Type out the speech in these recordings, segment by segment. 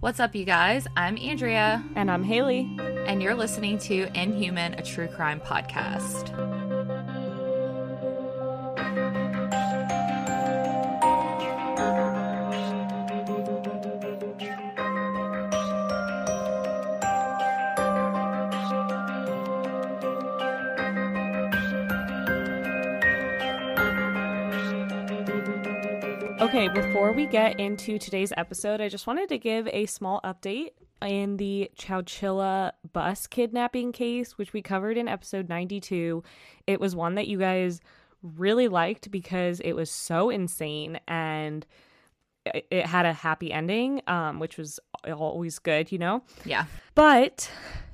What's up, you guys? I'm Andrea. And I'm Haley. And you're listening to Inhuman, a true crime podcast. Okay, before we get into today's episode, I just wanted to give a small update in the Chowchilla bus kidnapping case, which we covered in episode 92. It was one that you guys really liked because it was so insane and it had a happy ending, um, which was always good, you know? Yeah. But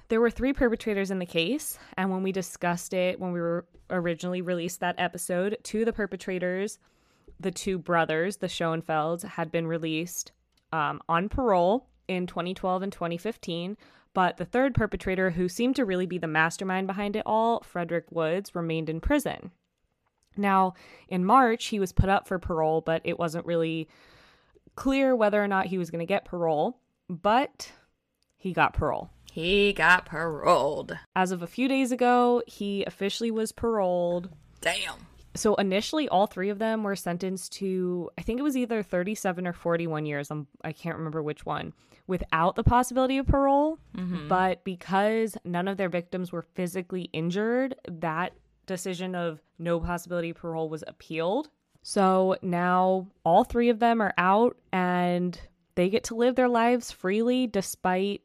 there were three perpetrators in the case. And when we discussed it, when we were originally released that episode, two of the perpetrators the two brothers, the Schoenfelds, had been released um, on parole in 2012 and 2015. But the third perpetrator, who seemed to really be the mastermind behind it all, Frederick Woods, remained in prison. Now, in March, he was put up for parole, but it wasn't really clear whether or not he was going to get parole. But he got parole. He got paroled. As of a few days ago, he officially was paroled. Damn so initially all three of them were sentenced to i think it was either 37 or 41 years I'm, i can't remember which one without the possibility of parole. Mm-hmm. but because none of their victims were physically injured that decision of no possibility of parole was appealed. So now all three of them are out and they get to live their lives freely despite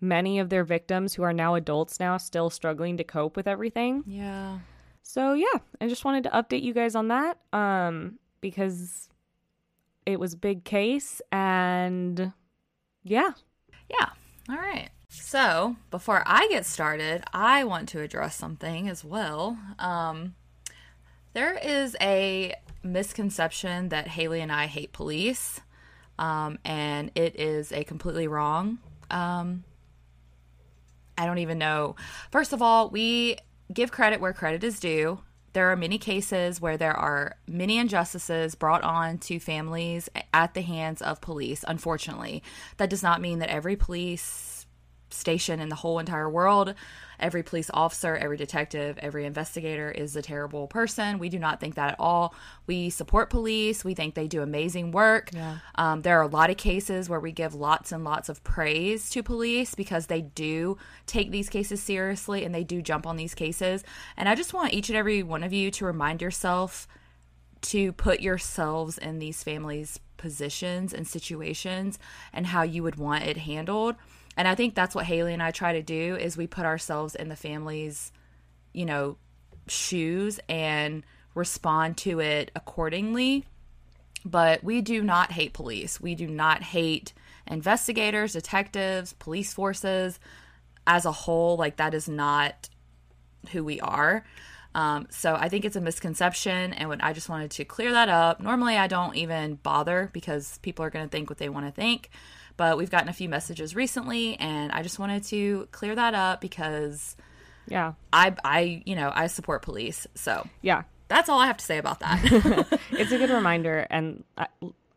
many of their victims who are now adults now still struggling to cope with everything. Yeah so yeah, I just wanted to update you guys on that um because it was a big case and yeah. Yeah. All right. So, before I get started, I want to address something as well. Um there is a misconception that Haley and I hate police. Um, and it is a completely wrong. Um, I don't even know. First of all, we give credit where credit is due. There are many cases where there are many injustices brought on to families at the hands of police, unfortunately. That does not mean that every police station in the whole entire world. Every police officer, every detective, every investigator is a terrible person. We do not think that at all. We support police. We think they do amazing work. Yeah. Um, there are a lot of cases where we give lots and lots of praise to police because they do take these cases seriously and they do jump on these cases. And I just want each and every one of you to remind yourself to put yourselves in these families' positions and situations and how you would want it handled and I think that's what Haley and I try to do is we put ourselves in the family's, you know, shoes and respond to it accordingly. But we do not hate police. We do not hate investigators, detectives, police forces as a whole. Like, that is not who we are. Um, so I think it's a misconception, and when I just wanted to clear that up. Normally, I don't even bother because people are going to think what they want to think. But we've gotten a few messages recently, and I just wanted to clear that up because, yeah, I, I, you know, I support police. So yeah, that's all I have to say about that. it's a good reminder, and I,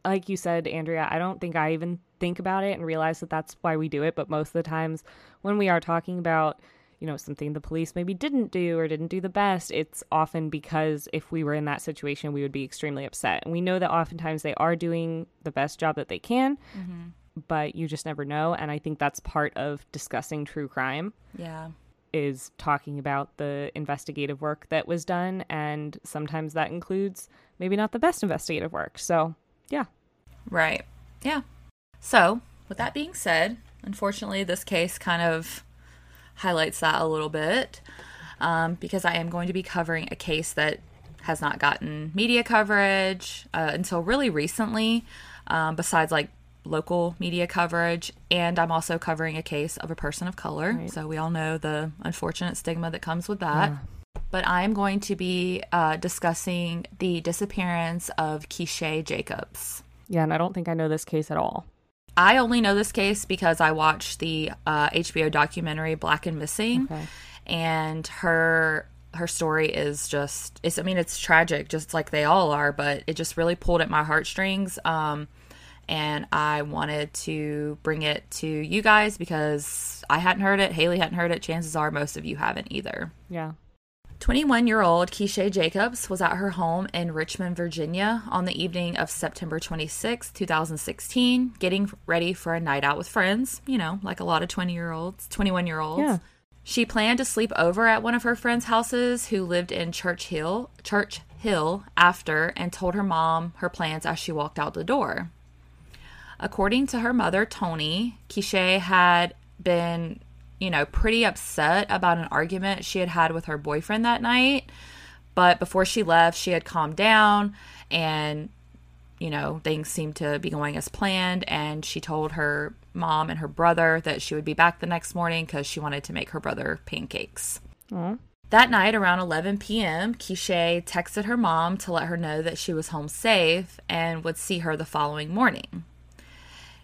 like you said, Andrea, I don't think I even think about it and realize that that's why we do it. But most of the times, when we are talking about you know, something the police maybe didn't do or didn't do the best, it's often because if we were in that situation, we would be extremely upset. And we know that oftentimes they are doing the best job that they can. Mm-hmm but you just never know. And I think that's part of discussing true crime. Yeah. Is talking about the investigative work that was done. And sometimes that includes maybe not the best investigative work. So, yeah. Right. Yeah. So, with that being said, unfortunately, this case kind of highlights that a little bit um, because I am going to be covering a case that has not gotten media coverage uh, until really recently, um, besides like local media coverage, and I'm also covering a case of a person of color. Right. So we all know the unfortunate stigma that comes with that. But I'm going to be uh, discussing the disappearance of Keisha Jacobs. Yeah, and I don't think I know this case at all. I only know this case because I watched the uh, HBO documentary Black and Missing, Okay. and her her story is just it's I mean it's tragic, just like they all are, but it just really pulled at my heartstrings. Um, and I wanted to bring it to you guys because I hadn't heard it, Haley hadn't heard it. Chances are most of you haven't either. Yeah. 21 year old Keisha Jacobs was at her home in Richmond, Virginia on the evening of September 26, 2016, getting ready for a night out with friends, you know, like a lot of 20 year olds, 21 year olds. Yeah. She planned to sleep over at one of her friends' houses who lived in Church Hill, Church Hill after and told her mom her plans as she walked out the door. According to her mother, Tony, Keisha had been, you know, pretty upset about an argument she had had with her boyfriend that night. But before she left, she had calmed down and, you know, things seemed to be going as planned. And she told her mom and her brother that she would be back the next morning because she wanted to make her brother pancakes. That night, around 11 p.m., Keisha texted her mom to let her know that she was home safe and would see her the following morning.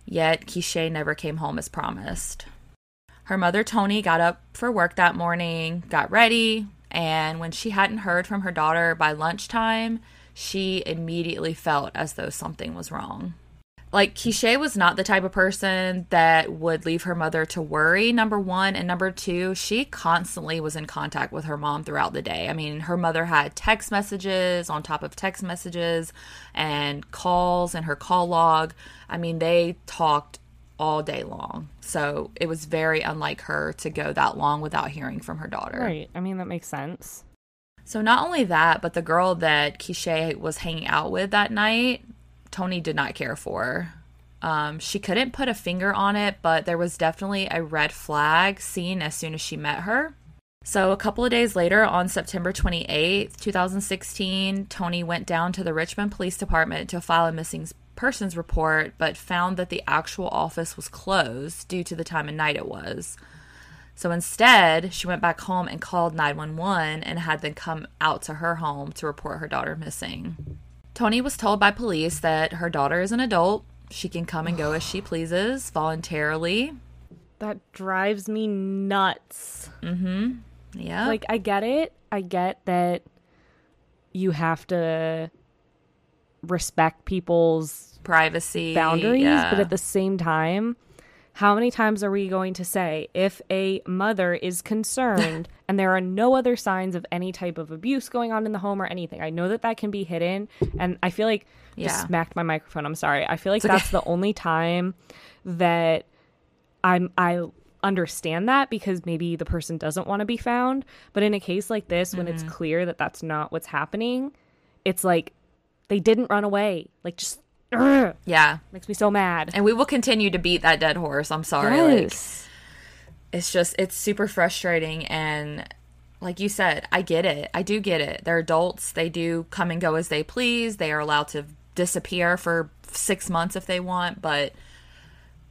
Yet, Keisha never came home as promised. Her mother, Tony, got up for work that morning, got ready, and when she hadn't heard from her daughter by lunchtime, she immediately felt as though something was wrong. Like, Keisha was not the type of person that would leave her mother to worry, number one. And number two, she constantly was in contact with her mom throughout the day. I mean, her mother had text messages on top of text messages and calls and her call log. I mean, they talked all day long. So it was very unlike her to go that long without hearing from her daughter. Right. I mean, that makes sense. So not only that, but the girl that Keisha was hanging out with that night, Tony did not care for. Um, she couldn't put a finger on it, but there was definitely a red flag seen as soon as she met her. So a couple of days later, on September 28th, 2016, Tony went down to the Richmond Police Department to file a missing persons report, but found that the actual office was closed due to the time of night it was. So instead, she went back home and called 911 and had them come out to her home to report her daughter missing. Tony was told by police that her daughter is an adult. She can come and go as she pleases voluntarily. That drives me nuts. Mm hmm. Yeah. Like, I get it. I get that you have to respect people's privacy boundaries, yeah. but at the same time, how many times are we going to say if a mother is concerned and there are no other signs of any type of abuse going on in the home or anything? I know that that can be hidden, and I feel like just smacked my microphone. I'm sorry. I feel like that's the only time that I'm I understand that because maybe the person doesn't want to be found, but in a case like this when Mm-hmm. it's clear that that's not what's happening, it's like they didn't run away. Like just yeah. makes me so mad. And we will continue to beat that dead horse. I'm sorry. Like it's just it's super frustrating and like you said, I get it. I do get it. They're adults. They do come and go as they please. They are allowed to disappear for 6 months if they want, but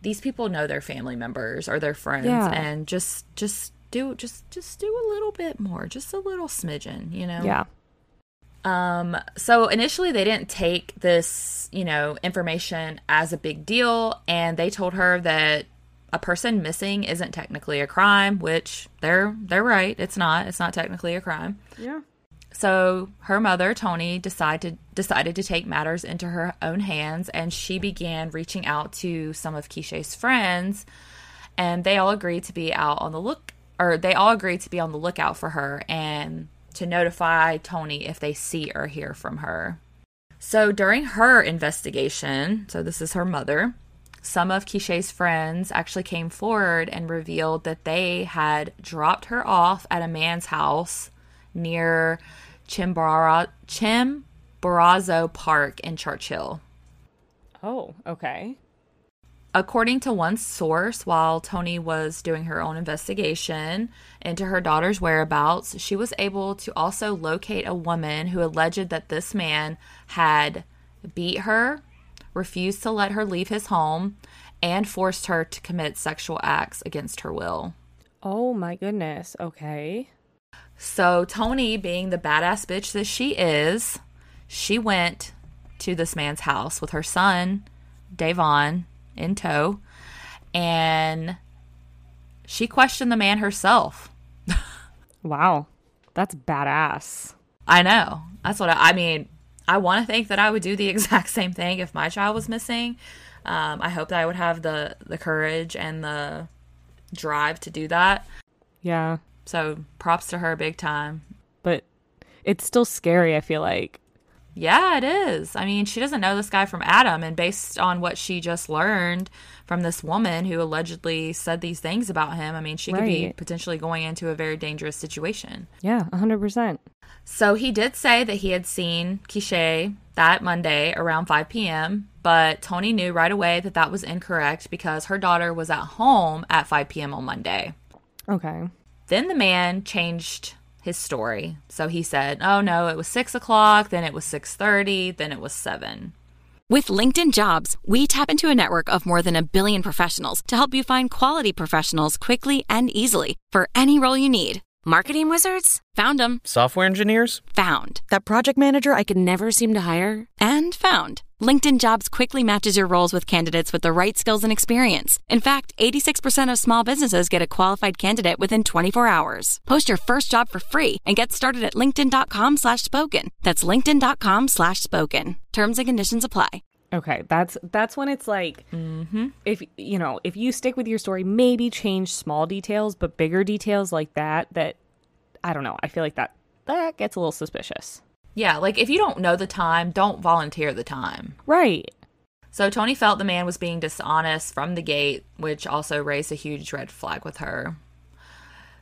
these people know their family members or their friends Yeah. and just just do just just do a little bit more, just a little smidgen, you know. yeah. Um, so initially they didn't take this, you know, information as a big deal and they told her that a person missing isn't technically a crime, which they're they're right. It's not. It's not technically a crime. Yeah. So her mother, Tony, decided decided to take matters into her own hands and she began reaching out to some of Keisha's friends and they all agreed to be out on the look or they all agreed to be on the lookout for her and to notify Tony if they see or hear from her. So during her investigation, so this is her mother, some of Keisha's friends actually came forward and revealed that they had dropped her off at a man's house near Chimbara, Chimborazo Park in Church Hill. Oh, okay. According to one source, while Tony was doing her own investigation into her daughter's whereabouts, she was able to also locate a woman who alleged that this man had beat her, refused to let her leave his home, and forced her to commit sexual acts against her will. Oh my goodness. Okay. So, Tony, being the badass bitch that she is, she went to this man's house with her son, Davon, in tow, and she questioned the man herself. Wow. That's badass. I know. That's what I, I mean. I want to think that I would do the exact same thing if my child was missing. Um, I hope that I would have the the courage and the drive to do that. Yeah. So props to her, big time. But it's still scary, I feel like. Yeah, it is. I mean, she doesn't know this guy from Adam, and based on what she just learned from this woman who allegedly said these things about him, I mean, she could be potentially going into a very dangerous situation. Yeah, 100%. So he did say that he had seen Keisha that Monday around 5 p.m., but Tony knew right away that that was incorrect because her daughter was at home at 5 p.m. on Monday. Okay. Then the man changed his story. So he said, "Oh no, it was six o'clock. Then it was six thirty. Then it was 7. With LinkedIn Jobs, we tap into a network of more than a billion professionals to help you find quality professionals quickly and easily for any role you need. Marketing wizards? Found them. Software engineers? Found. That project manager I could never seem to hire? And found. LinkedIn Jobs quickly matches your roles with candidates with the right skills and experience. In fact, 86% of small businesses get a qualified candidate within 24 hours. Post your first job for free and get started at linkedin.com slash spoken. That's linkedin.com slash spoken. Terms and conditions apply. Okay, that's that's when it's like mm-hmm. if you know, if you stick with your story, maybe change small details, but bigger details like that that I don't know. I feel like that that gets a little suspicious. Yeah, like if you don't know the time, don't volunteer the time. Right. So Tony felt the man was being dishonest from the gate, which also raised a huge red flag with her.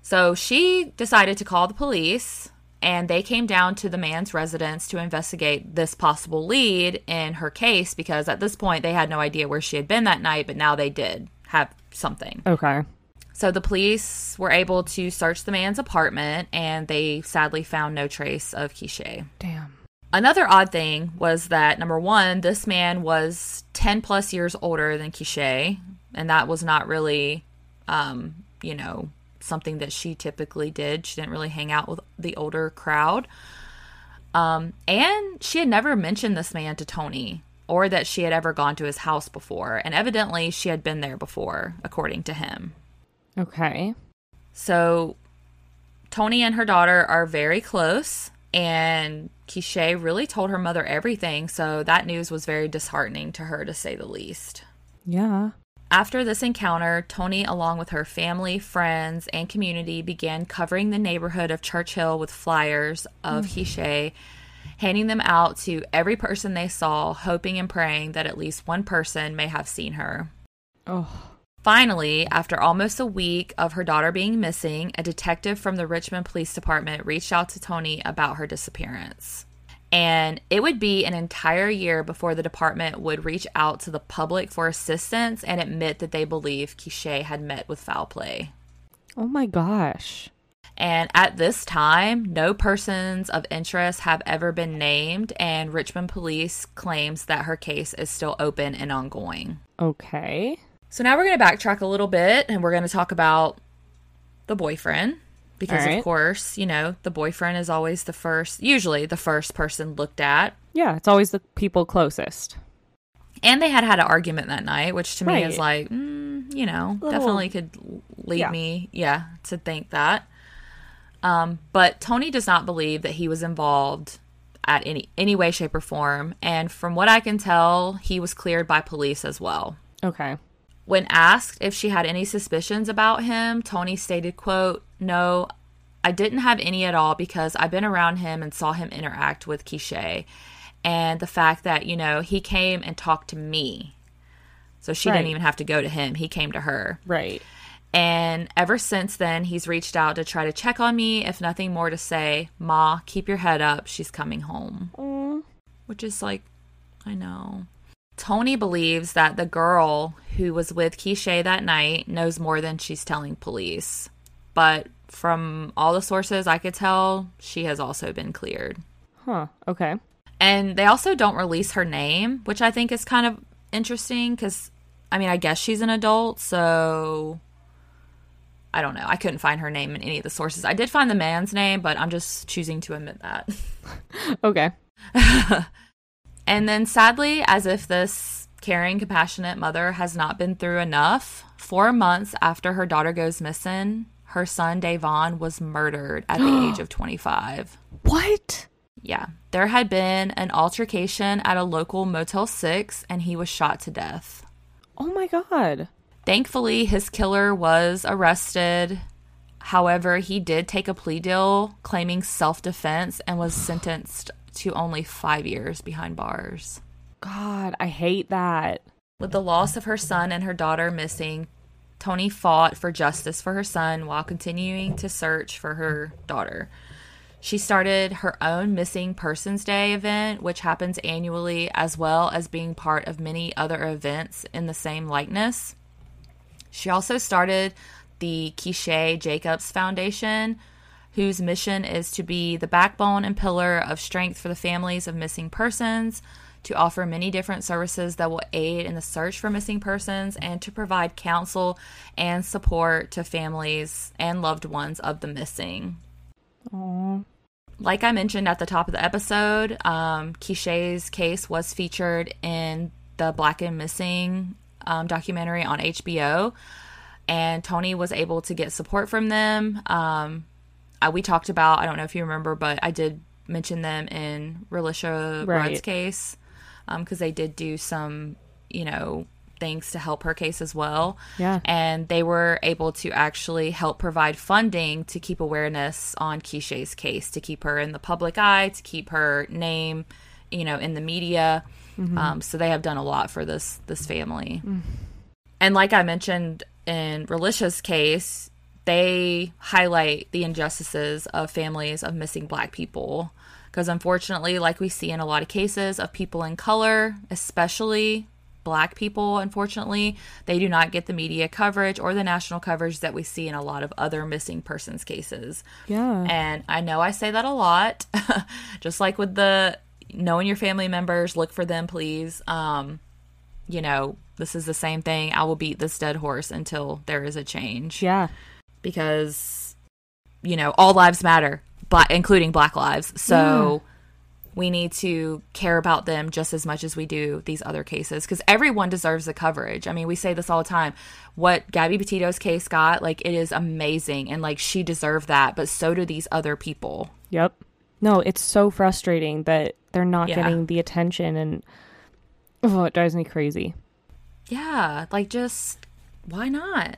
So she decided to call the police, and they came down to the man's residence to investigate this possible lead in her case because at this point they had no idea where she had been that night, but now they did have something. Okay. So the police were able to search the man's apartment, and they sadly found no trace of Keisha. Damn. Another odd thing was that number one, this man was 10 plus years older than Keisha, and that was not really, um, you know, something that she typically did. She didn't really hang out with the older crowd. Um, and she had never mentioned this man to Tony or that she had ever gone to his house before. And evidently, she had been there before, according to him. Okay. So Tony and her daughter are very close, and Keisha really told her mother everything. So that news was very disheartening to her, to say the least. Yeah. After this encounter, Tony, along with her family, friends, and community, began covering the neighborhood of Church Hill with flyers of mm. Keisha, handing them out to every person they saw, hoping and praying that at least one person may have seen her. Oh. Finally, after almost a week of her daughter being missing, a detective from the Richmond Police Department reached out to Tony about her disappearance. And it would be an entire year before the department would reach out to the public for assistance and admit that they believe Keisha had met with foul play. Oh my gosh. And at this time, no persons of interest have ever been named, and Richmond Police claims that her case is still open and ongoing. Okay. So now we're going to backtrack a little bit and we're going to talk about the boyfriend because right. of course, you know, the boyfriend is always the first, usually the first person looked at. Yeah, it's always the people closest. And they had had an argument that night, which to me is like, mm, you know, Little- definitely could lead Yeah. me, yeah, to think that. Um, but Tony does not believe that he was involved at any any way, shape, or form. And from what I can tell, he was cleared by police as well. Okay. When asked if she had any suspicions about him, Tony stated, quote, No, I didn't have any at all because I've been around him and saw him interact with Keisha. And the fact that, you know, he came and talked to me. So she Right. didn't even have to go to him. He came to her. Right. And ever since then, he's reached out to try to check on me. If nothing more to say, Ma, keep your head up. She's coming home. Which is like, I know. Tony believes that the girl who was with Keisha that night knows more than she's telling police. But from all the sources I could tell, she has also been cleared. Huh. Okay. And they also don't release her name, which I think is kind of interesting because, I mean, I guess she's an adult, so I don't know. I couldn't find her name in any of the sources. I did find the man's name, but I'm just choosing to omit that. okay. and then sadly, as if this caring, compassionate mother has not been through enough, four months after her daughter goes missing, her son Davon was murdered at the age of 25. What? Yeah. There had been an altercation at a local Motel 6 and he was shot to death. Oh my god. Thankfully, his killer was arrested. However, he did take a plea deal claiming self defense and was sentenced to only five years behind bars. God, I hate that. With the loss of her son and her daughter missing, Tony fought for justice for her son while continuing to search for her daughter. She started her own Missing Persons Day event, which happens annually, as well as being part of many other events in the same likeness. She also started the Keisha Jacobs Foundation, whose mission is to be the backbone and pillar of strength for the families of missing persons, to offer many different services that will aid in the search for missing persons, and to provide counsel and support to families and loved ones of the missing. Aww. Like I mentioned at the top of the episode, um, Keisha's case was featured in the Black and Missing um, documentary on HBO, and Tony was able to get support from them. Um, I, we talked about, I don't know if you remember, but I did mention them in Relisha Right. Rudd's case because they did do some, you know, things to help her case as well. Yeah. And they were able to actually help provide funding to keep awareness on Keisha's case, to keep her in the public eye, to keep her name, you know, in the media. Um, so they have done a lot for this this family. And like I mentioned in Relisha's case, they highlight the injustices of families of missing black people. Because unfortunately, like we see in a lot of cases of people in color, especially black people, unfortunately, they do not get the media coverage or the national coverage that we see in a lot of other missing persons cases. Yeah. And I know I say that a lot, just like with the knowing your family members, look for them, please. Um, you know, this is the same thing. I will beat this dead horse until there is a change yeah. Because, you know, all lives matter, black, including black lives. So we need to care about them just as much as we do these other cases because everyone deserves the coverage. I mean, we say this all the time. What Gabby Petito's case got, like, it is amazing. And, like, she deserved that, but so do these other people. Yep. No, it's so frustrating that they're not Yeah. getting the attention and oh, it drives me crazy. Yeah, like just why not?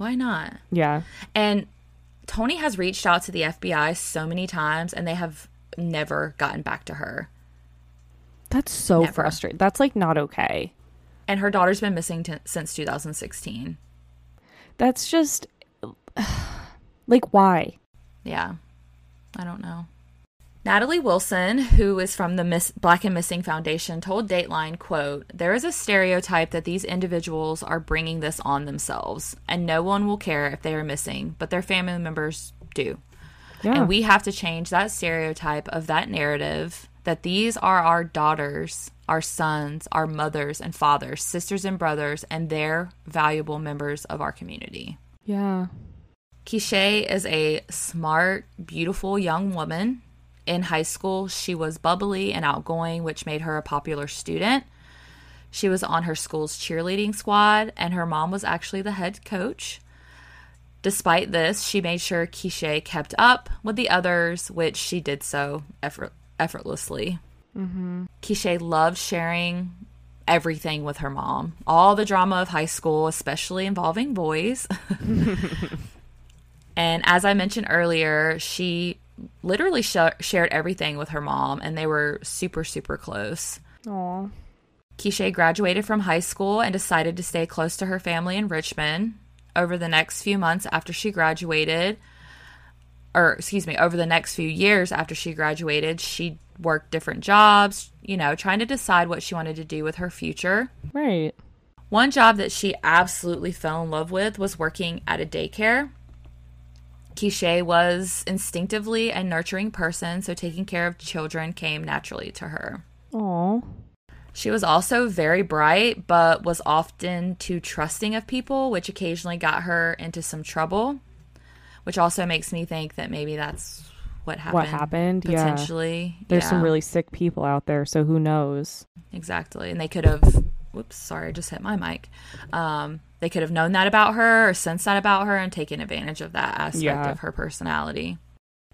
Why not? Yeah. And Tony has reached out to the FBI so many times and they have never gotten back to her. That's so Never. frustrating. That's like not okay. And her daughter's been missing t- since 2016. That's just like why? Yeah. I don't know. Natalie Wilson, who is from the Miss Black and Missing Foundation, told Dateline, quote, There is a stereotype that these individuals are bringing this on themselves, and no one will care if they are missing, but their family members do. Yeah. And we have to change that stereotype of that narrative that these are our daughters, our sons, our mothers and fathers, sisters and brothers, and they're valuable members of our community. yeah. Keisha is a smart, beautiful young woman. In high school, she was bubbly and outgoing, which made her a popular student. She was on her school's cheerleading squad, and her mom was actually the head coach. Despite this, she made sure Keisha kept up with the others, which she did so effort- effortlessly. Mm-hmm. Keisha loved sharing everything with her mom, all the drama of high school, especially involving boys. And as I mentioned earlier, she literally sh- shared everything with her mom, and they were super, super close. Aw. Keisha graduated from high school and decided to stay close to her family in Richmond. Over the next few months after she graduated, or excuse me, over the next few years after she graduated, she worked different jobs, you know, trying to decide what she wanted to do with her future. Right. One job that she absolutely fell in love with was working at a daycare. Keisha was instinctively a nurturing person, so taking care of children came naturally to her. Oh. She was also very bright, but was often too trusting of people, which occasionally got her into some trouble. Which also makes me think that maybe that's what happened. What happened? Yeah. Potentially. There's Yeah, some really sick people out there, so who knows? Exactly. And they could have. Whoops, sorry, I just hit my mic. Um, they could have known that about her or sensed that about her and taken advantage of that aspect Yeah. of her personality.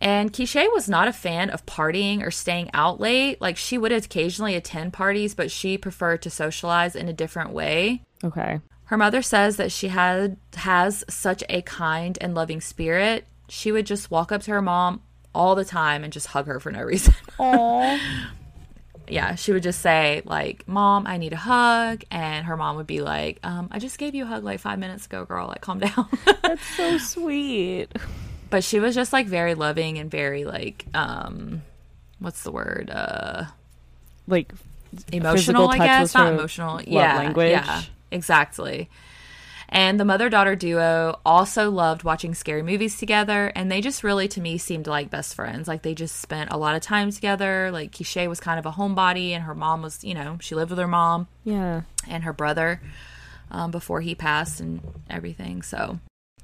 And Keisha was not a fan of partying or staying out late. Like, she would occasionally attend parties, but she preferred to socialize in a different way. Okay. Her mother says that she had has such a kind and loving spirit. She would just walk up to her mom all the time and just hug her for no reason. Oh. yeah, she would just say like, "Mom, I need a hug," and her mom would be like, um, "I just gave you a hug like five minutes ago, girl. Like, calm down." That's so sweet. but she was just like very loving and very like, um, what's the word? Uh, Like emotional. I guess not emotional. yeah, language. Yeah, exactly. And the mother daughter duo also loved watching scary movies together, and they just really, to me, seemed like best friends. Like they just spent a lot of time together. Like Keisha was kind of a homebody, and her mom was, you know, she lived with her mom Yeah. and her brother um, before he passed and everything. So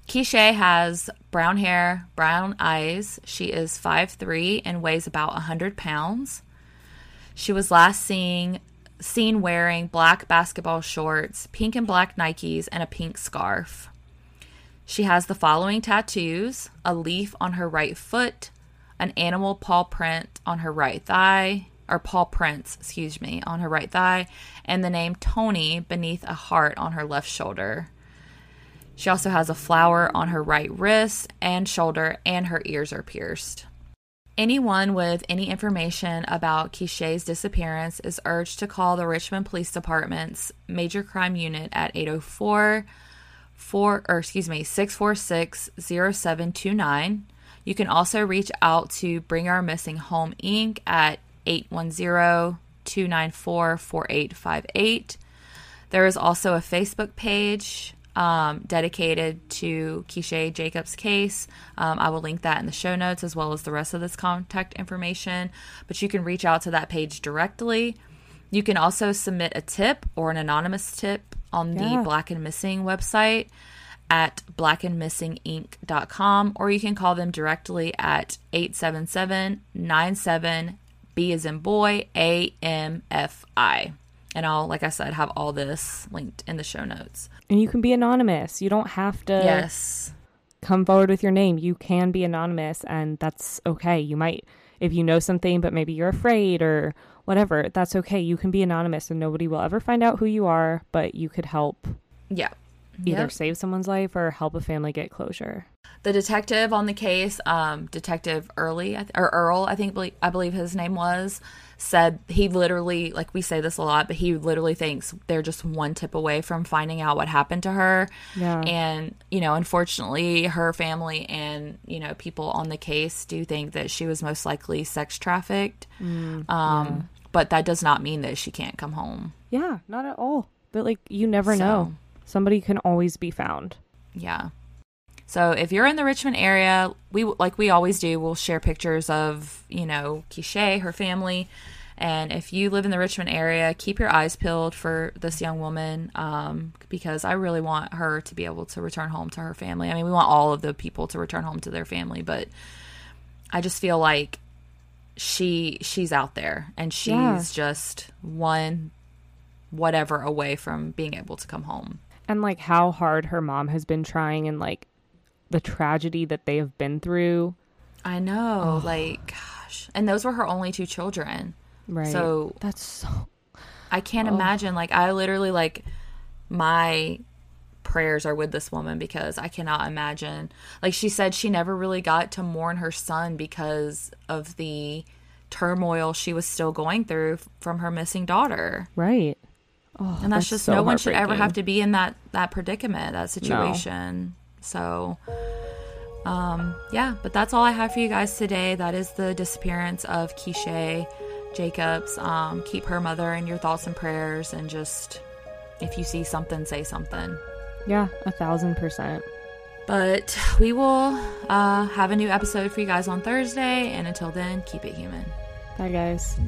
Keisha has brown hair, brown eyes. She is 5'3 and weighs about 100 pounds. She was last seen seen wearing black basketball shorts, pink and black Nikes, and a pink scarf. She has the following tattoos a leaf on her right foot, an animal paw print on her right thigh, or paw prints, excuse me, on her right thigh, and the name Tony beneath a heart on her left shoulder. She also has a flower on her right wrist and shoulder, and her ears are pierced. Anyone with any information about Keisha's disappearance is urged to call the Richmond Police Department's Major Crime Unit at 804 4 or excuse me 646 0729. You can also reach out to Bring Our Missing Home Inc. at 810 294 4858. There is also a Facebook page um, dedicated to Keisha Jacobs' case. Um, I will link that in the show notes as well as the rest of this contact information. But you can reach out to that page directly. You can also submit a tip or an anonymous tip on Yeah. the Black and Missing website at blackandmissinginc.com or you can call them directly at 877-97 B as in boy A M F I. And I'll like I said have all this linked in the show notes. And you can be anonymous. You don't have to yes. come forward with your name. You can be anonymous, and that's okay. You might, if you know something, but maybe you're afraid or whatever, that's okay. You can be anonymous, and nobody will ever find out who you are, but you could help Yeah. Either Yep. save someone's life or help a family get closure. the detective on the case, um, Detective Early or Earl, I think I believe his name was, said he literally, like we say this a lot, but he literally thinks they're just one tip away from finding out what happened to her. Yeah. And you know, unfortunately, her family and you know people on the case do think that she was most likely sex trafficked. um, But that does not mean that she can't come home. Yeah, not at all. But like, you never So- know. Somebody can always be found. Yeah. So if you're in the Richmond area, we like we always do, we'll share pictures of you know Keisha, her family, and if you live in the Richmond area, keep your eyes peeled for this young woman um, because I really want her to be able to return home to her family. I mean, we want all of the people to return home to their family, but I just feel like she she's out there and she's Yeah. just one whatever away from being able to come home. And like how hard her mom has been trying and like the tragedy that they have been through. I know, oh. like, gosh, and those were her only two children. Right. So- that's so I can't oh. imagine. Like, I literally like my prayers are with this woman because I cannot imagine. Like she said, she never really got to mourn her son because of the turmoil she was still going through from her missing daughter. right. Oh, and that's, just so no one should ever have to be in that that predicament that situation so um yeah but that's all i have for you guys today that is the disappearance of keisha jacobs um keep her mother in your thoughts and prayers and just if you see something say something Yeah, a thousand percent. But we will uh, have a new episode for you guys on Thursday. And until then, keep it human. Bye, guys.